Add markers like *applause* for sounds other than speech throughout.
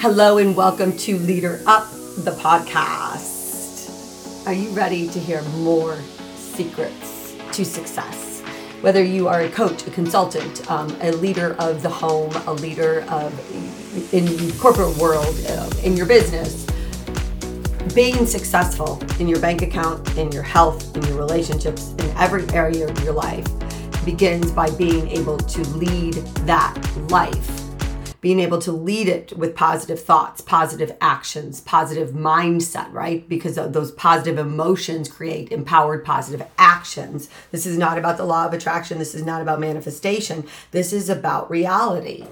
Hello and welcome to Leader Up, the podcast. Are you ready to hear more secrets to success? Whether you are a coach, a consultant, um, a leader of the home, a leader of in the corporate world, uh, in your business, being successful in your bank account, in your health, in your relationships, in every area of your life begins by being able to lead that life being able to lead it with positive thoughts, positive actions, positive mindset, right? Because those positive emotions create empowered positive actions. This is not about the law of attraction. This is not about manifestation. This is about reality.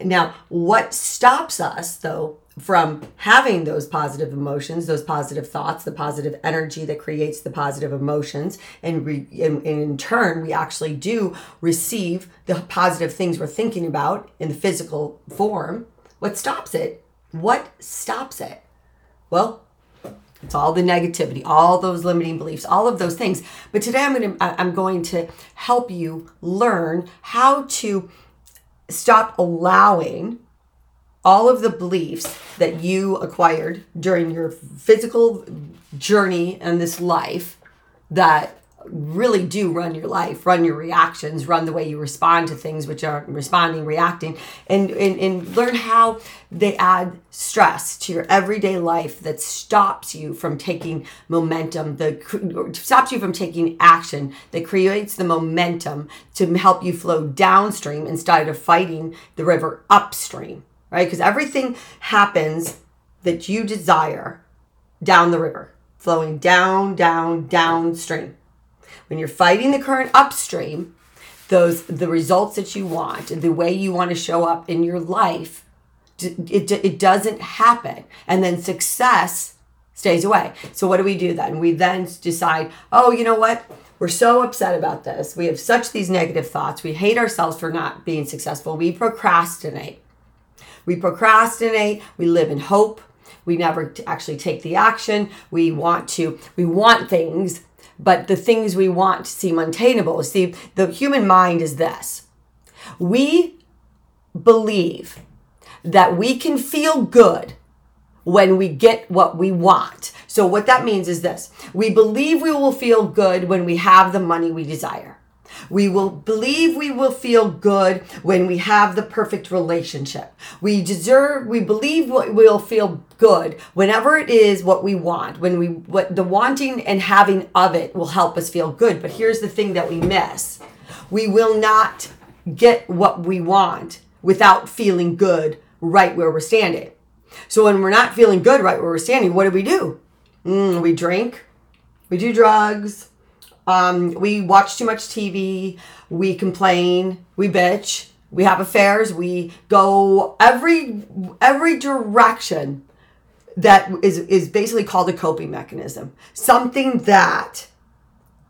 Now, what stops us though from having those positive emotions, those positive thoughts, the positive energy that creates the positive emotions, and, re, and, and, in turn, we actually do receive the positive things we're thinking about in the physical form. What stops it? What stops it? Well, it's all the negativity, all those limiting beliefs, all of those things. But today I'm going to I'm going to help you learn how to stop allowing all of the beliefs that you acquired during your physical journey and this life that really do run your life, run your reactions, run the way you respond to things, which are responding, reacting, and, and, and learn how they add stress to your everyday life that stops you from taking momentum, that stops you from taking action, that creates the momentum to help you flow downstream instead of fighting the river upstream right? Because everything happens that you desire down the river, flowing down, down, downstream. When you're fighting the current upstream, those the results that you want, the way you want to show up in your life, it, it doesn't happen. And then success stays away. So what do we do then? We then decide, oh, you know what? We're so upset about this. We have such these negative thoughts. We hate ourselves for not being successful. We procrastinate. We procrastinate, we live in hope, we never actually take the action. We want to, we want things, but the things we want seem unattainable. See, the human mind is this we believe that we can feel good when we get what we want. So, what that means is this we believe we will feel good when we have the money we desire. We will believe we will feel good when we have the perfect relationship. We deserve, we believe we'll feel good whenever it is what we want, when we, what the wanting and having of it will help us feel good. But here's the thing that we miss we will not get what we want without feeling good right where we're standing. So when we're not feeling good right where we're standing, what do we do? Mm, we drink, we do drugs, um, we watch too much TV. We complain. We bitch. We have affairs. We go every every direction that is is basically called a coping mechanism. Something that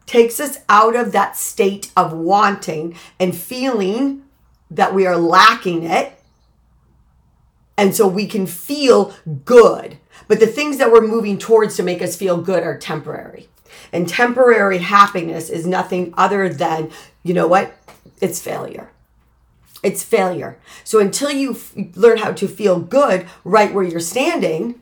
takes us out of that state of wanting and feeling that we are lacking it. And so we can feel good. But the things that we're moving towards to make us feel good are temporary. And temporary happiness is nothing other than, you know what? It's failure. It's failure. So until you f- learn how to feel good right where you're standing,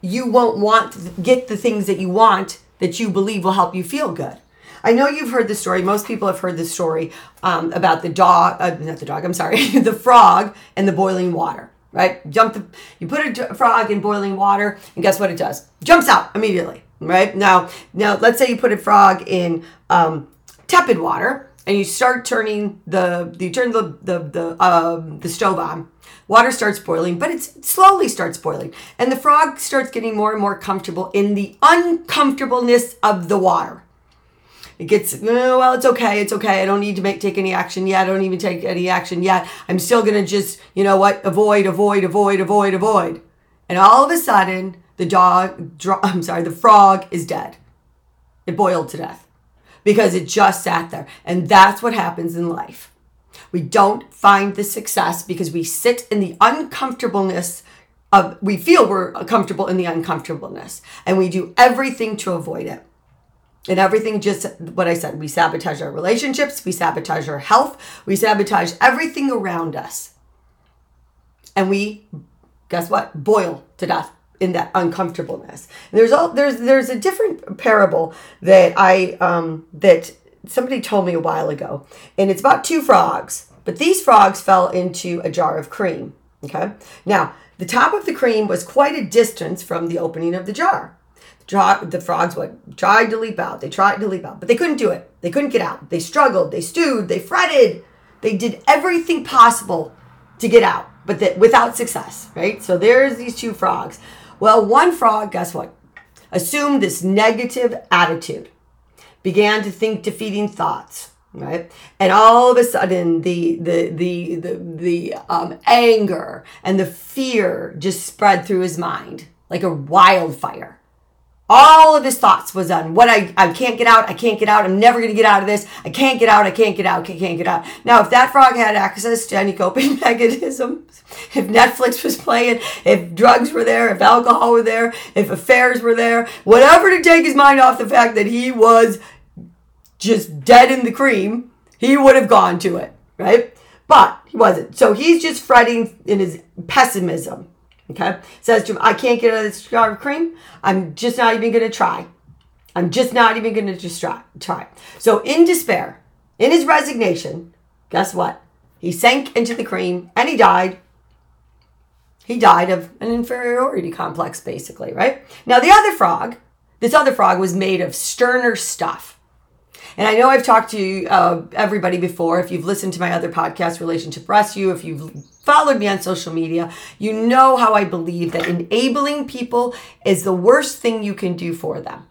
you won't want to get the things that you want that you believe will help you feel good. I know you've heard the story. Most people have heard the story um, about the dog, uh, not the dog. I'm sorry, *laughs* the frog and the boiling water. Right? Jump the, you put a frog in boiling water, and guess what it does? Jumps out immediately right? Now, now let's say you put a frog in um, tepid water and you start turning the you turn the the the um, the stove on. Water starts boiling, but it slowly starts boiling, and the frog starts getting more and more comfortable in the uncomfortableness of the water. It gets oh, well, it's okay, it's okay. I don't need to make take any action yet. I don't even take any action yet. I'm still gonna just you know what avoid, avoid, avoid, avoid, avoid, and all of a sudden the dog, dro- *laughs* I'm sorry, the frog is dead. It boiled to death because it just sat there. And that's what happens in life. We don't find the success because we sit in the uncomfortableness of, we feel we're comfortable in the uncomfortableness and we do everything to avoid it. And everything just what I said, we sabotage our relationships, we sabotage our health, we sabotage everything around us. And we guess what? Boil to death in that uncomfortableness. And there's all there's there's a different parable that I um that somebody told me a while ago, and it's about two frogs. But these frogs fell into a jar of cream. Okay. Now the top of the cream was quite a distance from the opening of the jar. The frogs what tried to leap out. They tried to leap out, but they couldn't do it. They couldn't get out. They struggled. They stewed. They fretted. They did everything possible to get out, but without success. Right. So there's these two frogs. Well, one frog, guess what? Assumed this negative attitude, began to think defeating thoughts, right? And all of a sudden, the the the the the um, anger and the fear just spread through his mind like a wildfire all of his thoughts was on what I, I can't get out, I can't get out, I'm never gonna get out of this, I can't get out, I can't get out, I can't get out. Now, if that frog had access to any coping *laughs* mechanisms, if Netflix was playing, if drugs were there, if alcohol were there, if affairs were there, whatever to take his mind off the fact that he was just dead in the cream, he would have gone to it, right? But he wasn't. So he's just fretting in his pessimism Okay? Says to him, I can't get out of this jar of cream. I'm just not even going to try. I'm just not even going to just try, try. So, in despair, in his resignation, guess what? He sank into the cream and he died. He died of an inferiority complex, basically, right? Now, the other frog, this other frog was made of sterner stuff. And I know I've talked to uh, everybody before. If you've listened to my other podcast, Relationship Rescue, if you've followed me on social media, you know how I believe that enabling people is the worst thing you can do for them.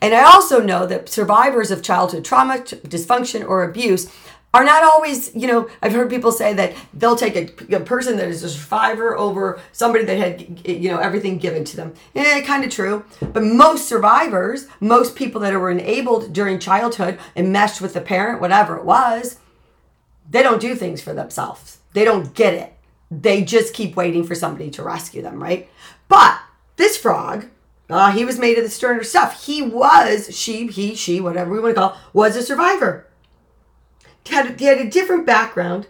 And I also know that survivors of childhood trauma, dysfunction, or abuse are not always, you know, I've heard people say that they'll take a, a, person that is a survivor over somebody that had, you know, everything given to them. Eh, kind of true. But most survivors, most people that were enabled during childhood and meshed with the parent, whatever it was, they don't do things for themselves. They don't get it. They just keep waiting for somebody to rescue them, right? But this frog, uh, he was made of the sterner stuff. He was, she, he, she, whatever we want to call, was a survivor had, he had a different background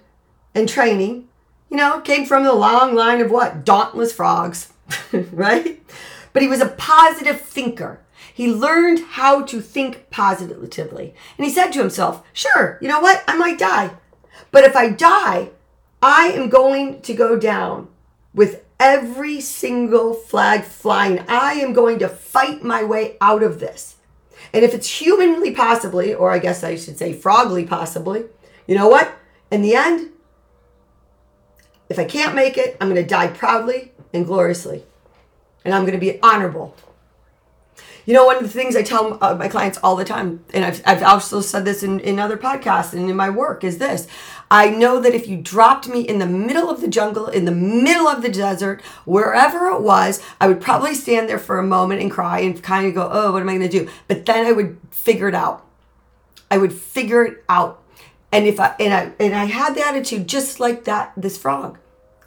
and training. You know, came from the long line of what? Dauntless frogs, *laughs* right? But he was a positive thinker. He learned how to think positively. And he said to himself, sure, you know what? I might die. But if I die, I am going to go down with every single flag flying. I am going to fight my way out of this. And if it's humanly possibly, or I guess I should say frogly possibly, you know what? In the end, if I can't make it, I'm going to die proudly and gloriously. And I'm going to be honorable. You know, one of the things I tell uh, my clients all the time, and I've, I've also said this in, in other podcasts and in my work, is this I know that if you dropped me in the middle of the jungle, in the middle of the desert, wherever it was, I would probably stand there for a moment and cry and kind of go, oh, what am I going to do? But then I would figure it out. I would figure it out. And if I and I and I had the attitude just like that, this frog.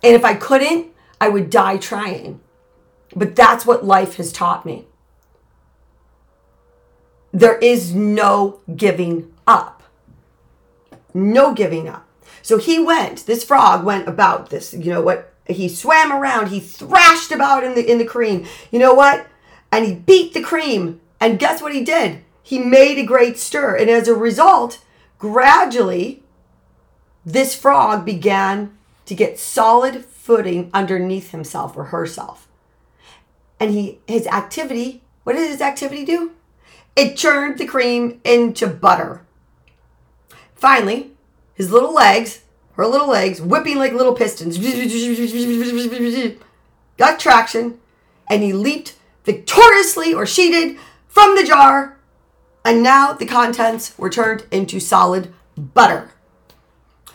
And if I couldn't, I would die trying. But that's what life has taught me. There is no giving up. No giving up. So he went, this frog went about this, you know what? He swam around, he thrashed about in the in the cream. You know what? And he beat the cream. And guess what he did? He made a great stir. And as a result, gradually this frog began to get solid footing underneath himself or herself. And he his activity, what did his activity do? It turned the cream into butter. Finally, his little legs, her little legs, whipping like little pistons, got traction, and he leaped victoriously, or she did, from the jar, and now the contents were turned into solid butter.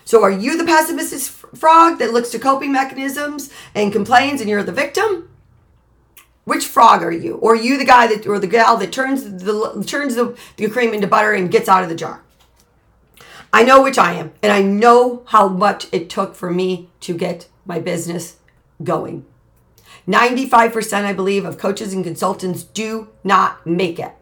So, are you the pessimistic frog that looks to coping mechanisms and complains, and you're the victim? Which frog are you? Or are you the guy that, or the gal that turns the turns the, the cream into butter and gets out of the jar? I know which I am, and I know how much it took for me to get my business going. 95%, I believe, of coaches and consultants do not make it.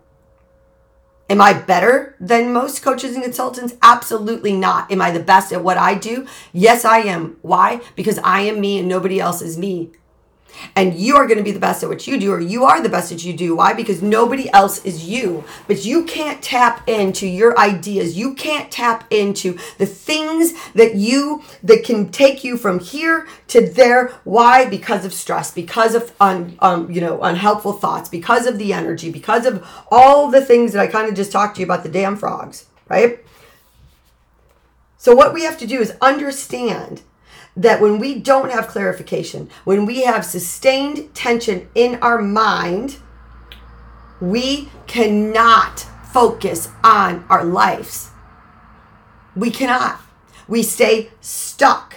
Am I better than most coaches and consultants? Absolutely not. Am I the best at what I do? Yes, I am. Why? Because I am me and nobody else is me. And you are going to be the best at what you do or you are the best at you do. Why? Because nobody else is you. But you can't tap into your ideas. You can't tap into the things that you that can take you from here to there. Why? Because of stress because of un, um, you know unhelpful thoughts because of the energy because of all the things that i kind of just talked to you about the damn frogs right? So what we have to do is understand that when we don't have clarification, when we have sustained tension in our mind, we cannot focus on our lives. We cannot. We stay stuck,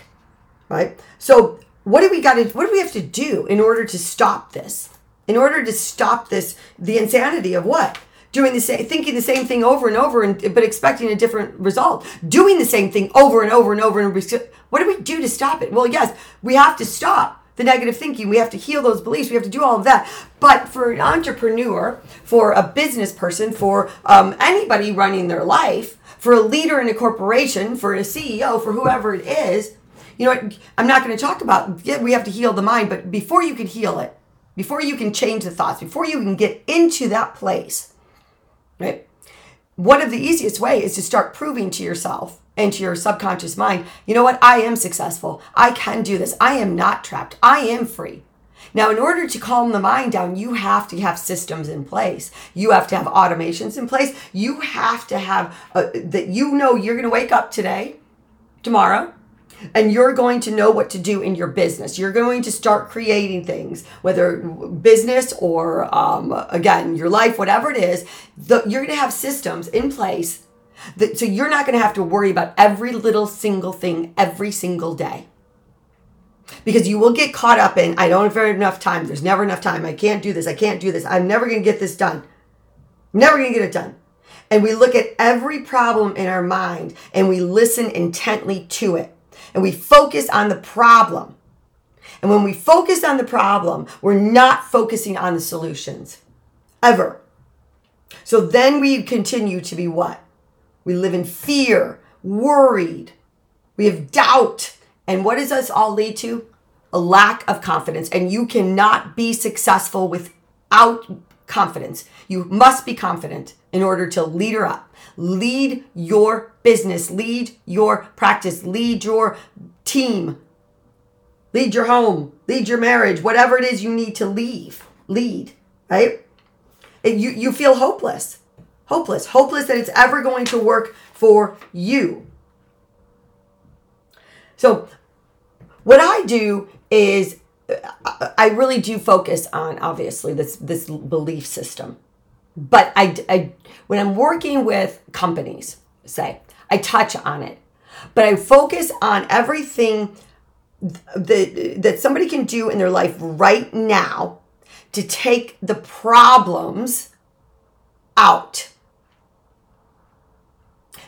right? So, what do we got to what do we have to do in order to stop this? In order to stop this the insanity of what? Doing the same thinking the same thing over and over and but expecting a different result. Doing the same thing over and over and over and what do we do to stop it? Well yes we have to stop the negative thinking. We have to heal those beliefs. We have to do all of that. But for an entrepreneur for a business person for um, anybody running their life for a leader in a corporation for a ceo for whoever it is you know what i'm not going to talk about yeah, we have to heal the mind but before you can heal it before you can change the thoughts before you can get into that place right? One of the easiest way is to start proving to yourself and to your subconscious mind, you know what? I am successful. I can do this. I am not trapped. I am free. Now, in order to calm the mind down, you have to have systems in place. You have to have automations in place. You have to have uh, that you know you're going to wake up today, tomorrow, and you're going to know what to do in your business. You're going to start creating things, whether business or um, again your life, whatever it is. The, you're going to have systems in place that so you're not going to have to worry about every little single thing every single day. Because you will get caught up in, I don't have enough time. There's never enough time. I can't do this. I can't do this. I'm never going to get this done. I'm never going to get it done. And we look at every problem in our mind and we listen intently to it and we focus on the problem. And when we focus on the problem, we're not focusing on the solutions ever. So then we continue to be what? We live in fear, worried, we have doubt. And what does us all lead to? A lack of confidence. And you cannot be successful without confidence. You must be confident in order to Leader Up. Lead your business, lead your practice, lead your team, lead your home, lead your marriage, whatever it is you need to leave, lead, right? It, you, you feel hopeless, hopeless, hopeless that it's ever going to work for you. So, what I do is I really do focus on obviously this this belief system, but I, I when I'm working with companies, say I touch on it, but I focus on everything that that somebody can do in their life right now to take the problems out.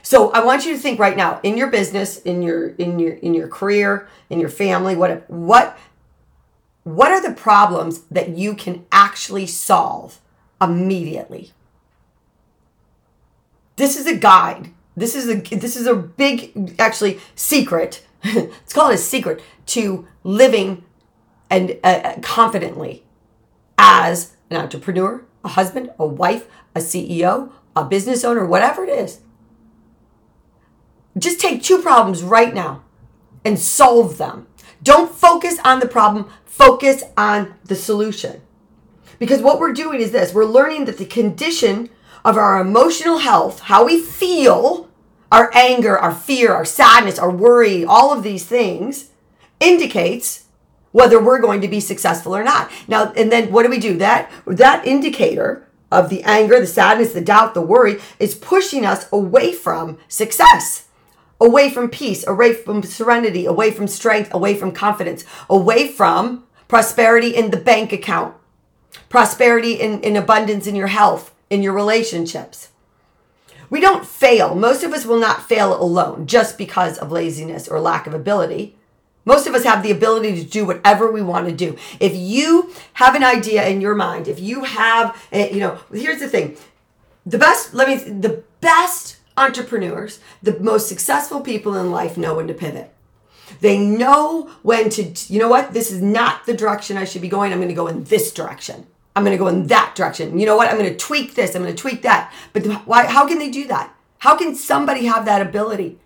So I want you to think right now in your business, in your in your in your career, in your family, what what what are the problems that you can actually solve immediately? This is a guide. This is a this is a big actually secret. *laughs* it's called a secret to living and uh, uh, confidently as an entrepreneur, a husband, a wife, a CEO, a business owner, whatever it is. Just take two problems right now and solve them. Don't focus on the problem, focus on the solution. Because what we're doing is this we're learning that the condition of our emotional health, how we feel, our anger, our fear, our sadness, our worry, all of these things indicates whether we're going to be successful or not. Now, and then what do we do? That that indicator of the anger, the sadness, the doubt, the worry is pushing us away from success away from peace, away from serenity, away from strength, away from confidence, away from prosperity in the bank account, prosperity in, in abundance in your health, in your relationships. We don't fail. Most of us will not fail alone just because of laziness or lack of ability. Most of us have the ability to do whatever we want to do. If you have an idea in your mind, if you have, a, you know, here's the thing. The best, let me, the best entrepreneurs, the most successful people in life know when to pivot. They know when to, you know what? This is not the direction I should be going. I'm going to go in this direction. I'm going to go in that direction. You know what? I'm going to tweak this. I'm going to tweak that. But why? How can they do that? How can somebody have that ability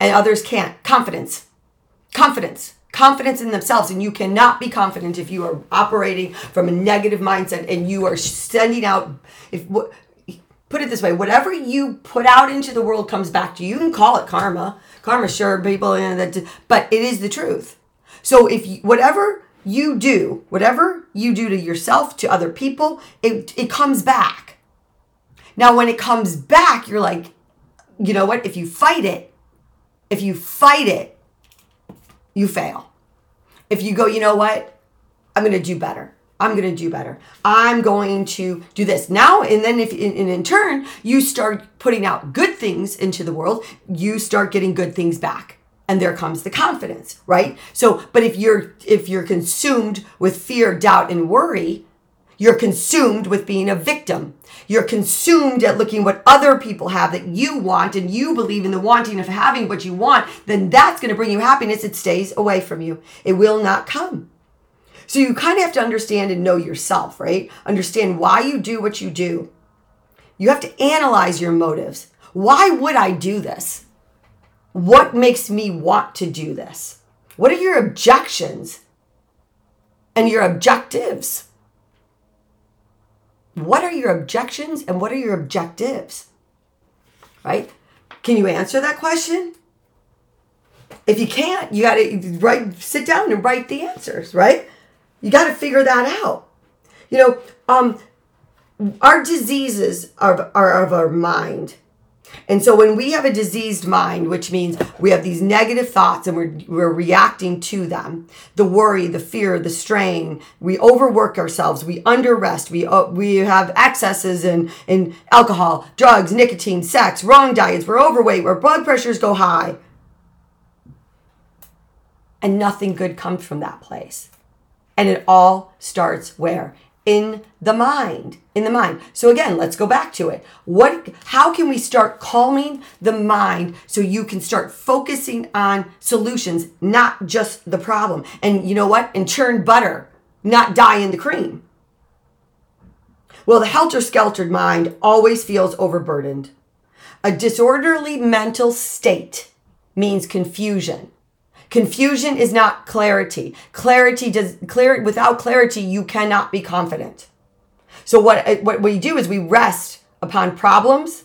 and others can't? Confidence. Confidence. Confidence in themselves. And you cannot be confident if you are operating from a negative mindset and you are sending out, if put it this way, whatever you put out into the world comes back to you. You can call it karma. Karma, sure, people, you know, that, but it is the truth. So if you, whatever you do, whatever you do to yourself, to other people, it, it comes back. Now, when it comes back, you're like, you know what? If you fight it, if you fight it, you fail. If you go, you know what? I'm going to do better. I'm going to do better. I'm going to do this. Now. And then if in, in turn you start putting out good things into the world, you start getting good things back. And there comes the confidence right? So but if you're if you're consumed with fear doubt and worry you're consumed with being a victim. You're consumed at looking what other people have that you want and you believe in the wanting of having what you want then that's going to bring you happiness. It stays away from you. It will not come so you kind of have to understand and know yourself right understand why you do what you do you have to analyze your motives why would i do this what makes me want to do this? What are your objections and your objectives? What are your objections and what are your objectives? Right? Can you answer that question? If you can't, you got to write sit down and write the answers, right? You got to figure that out. You know, um our diseases are, are of our mind and so when we have a diseased mind, which means we have these negative thoughts and we're, we're reacting to them, the worry, the fear, the strain, we overwork ourselves, we underrest, we, uh, we have excesses in, in alcohol, drugs, nicotine, sex, wrong diets, we're overweight, our blood pressures go high. And nothing good comes from that place. And it all starts where? in the mind in the mind. So again let's go back to it. What how can we start calming the mind so you can start focusing on solutions not just the problem? And you know what? And churn butter not die in the cream. Well the helter-skeltered mind always feels overburdened. A disorderly mental state means confusion Confusion is not clarity. Clarity does clear without clarity you cannot be confident. So what uh, what we do is we rest upon problems.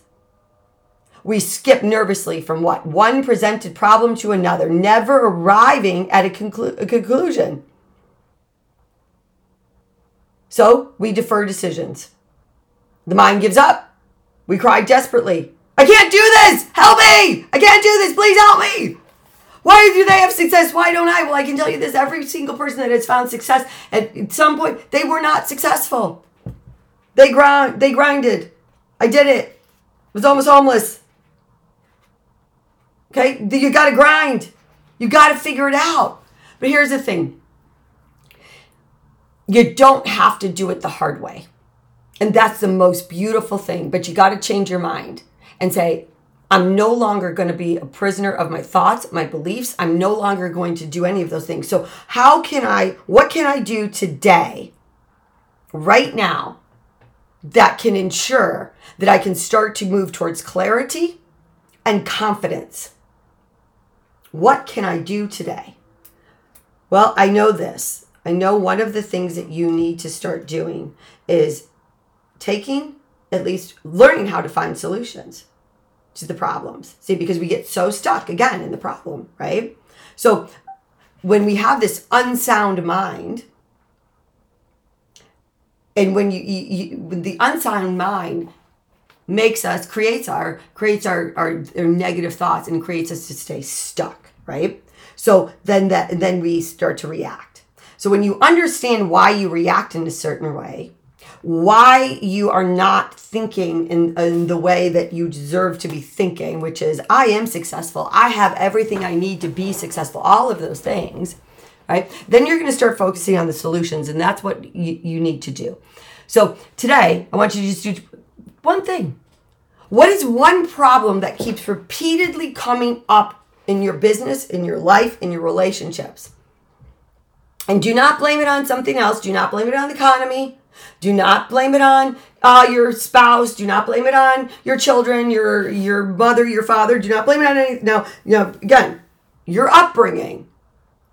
We skip nervously from what one presented problem to another, never arriving at a, conclu- a conclusion. So we defer decisions. The mind gives up. We cry desperately. I can't do this! Help me! I can't do this! Please help me! Why do they have success? Why don't I? Well, I can tell you this every single person that has found success at some point, they were not successful. They grind they grinded. I did it. I was almost homeless. Okay? You gotta grind. You gotta figure it out. But here's the thing. You don't have to do it the hard way. And that's the most beautiful thing. But you got to change your mind and say, I'm no longer going to be a prisoner of my thoughts, my beliefs. I'm no longer going to do any of those things. So, how can I, what can I do today, right now, that can ensure that I can start to move towards clarity and confidence? What can I do today? Well, I know this. I know one of the things that you need to start doing is taking, at least learning how to find solutions to the problems. See, because we get so stuck again in the problem, right? So when we have this unsound mind, and when you, you, you the unsound mind makes us creates our creates our, our, our negative thoughts and creates us to stay stuck, right? So then that then we start to react. So when you understand why you react in a certain way, why you are not thinking in, in the way that you deserve to be thinking, which is, I am successful. I have everything I need to be successful, all of those things, right? Then you're going to start focusing on the solutions, and that's what you, you need to do. So today, I want you to just do one thing. What is one problem that keeps repeatedly coming up in your business, in your life, in your relationships. And do not blame it on something else. Do not blame it on the economy. Do not blame it on uh, your spouse. Do not blame it on your children, your your mother, your father. Do not blame it on any. No, no. again, your upbringing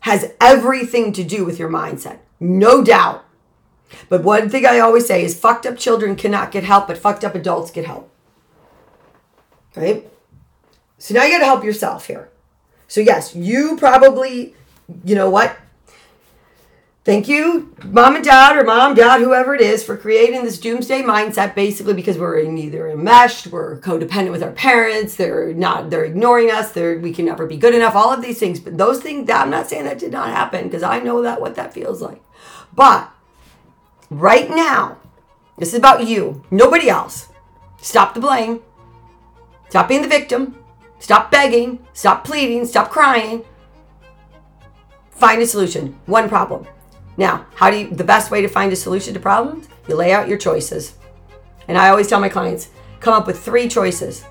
has everything to do with your mindset, no doubt. But one thing I always say is, fucked up children cannot get help, but fucked up adults get help. Right. So now you got to help yourself here. So yes, you probably, you know what? Thank you, mom and dad, or mom, dad, whoever it is, for creating this doomsday mindset. Basically, because we're either enmeshed, we're codependent with our parents. They're not. They're ignoring us. They're we can never be good enough. All of these things. But those things. I'm not saying that did not happen because I know that what that feels like. But right now, this is about you, nobody else. Stop the blame. Stop being the victim. Stop begging. Stop pleading. Stop crying. Find a solution. One problem. Now, how do you, the best way to find a solution to problems? You lay out your choices. And I always tell my clients, come up with three choices.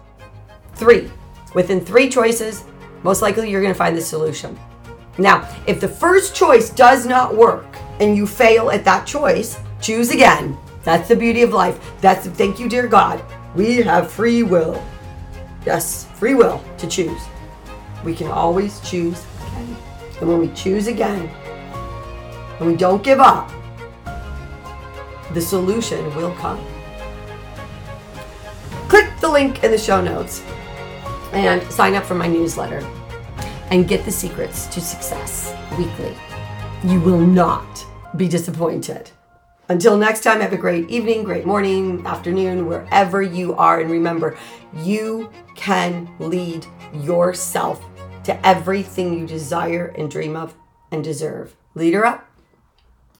Three. Within three choices, most likely you're going to find the solution. Now, if the first choice does not work and you fail at that choice, choose again. That's the beauty of life. That's thank you, dear God. We have free will. Yes, free will to choose. We can always choose again. And when we choose again, and we don't give up, the solution will come. Click the link in the show notes and sign up for my newsletter and get the secrets to success weekly. You will not be disappointed. Until next time, have a great evening, great morning, afternoon, wherever you are. And remember, you can lead yourself to everything you desire and dream of and deserve. Leader up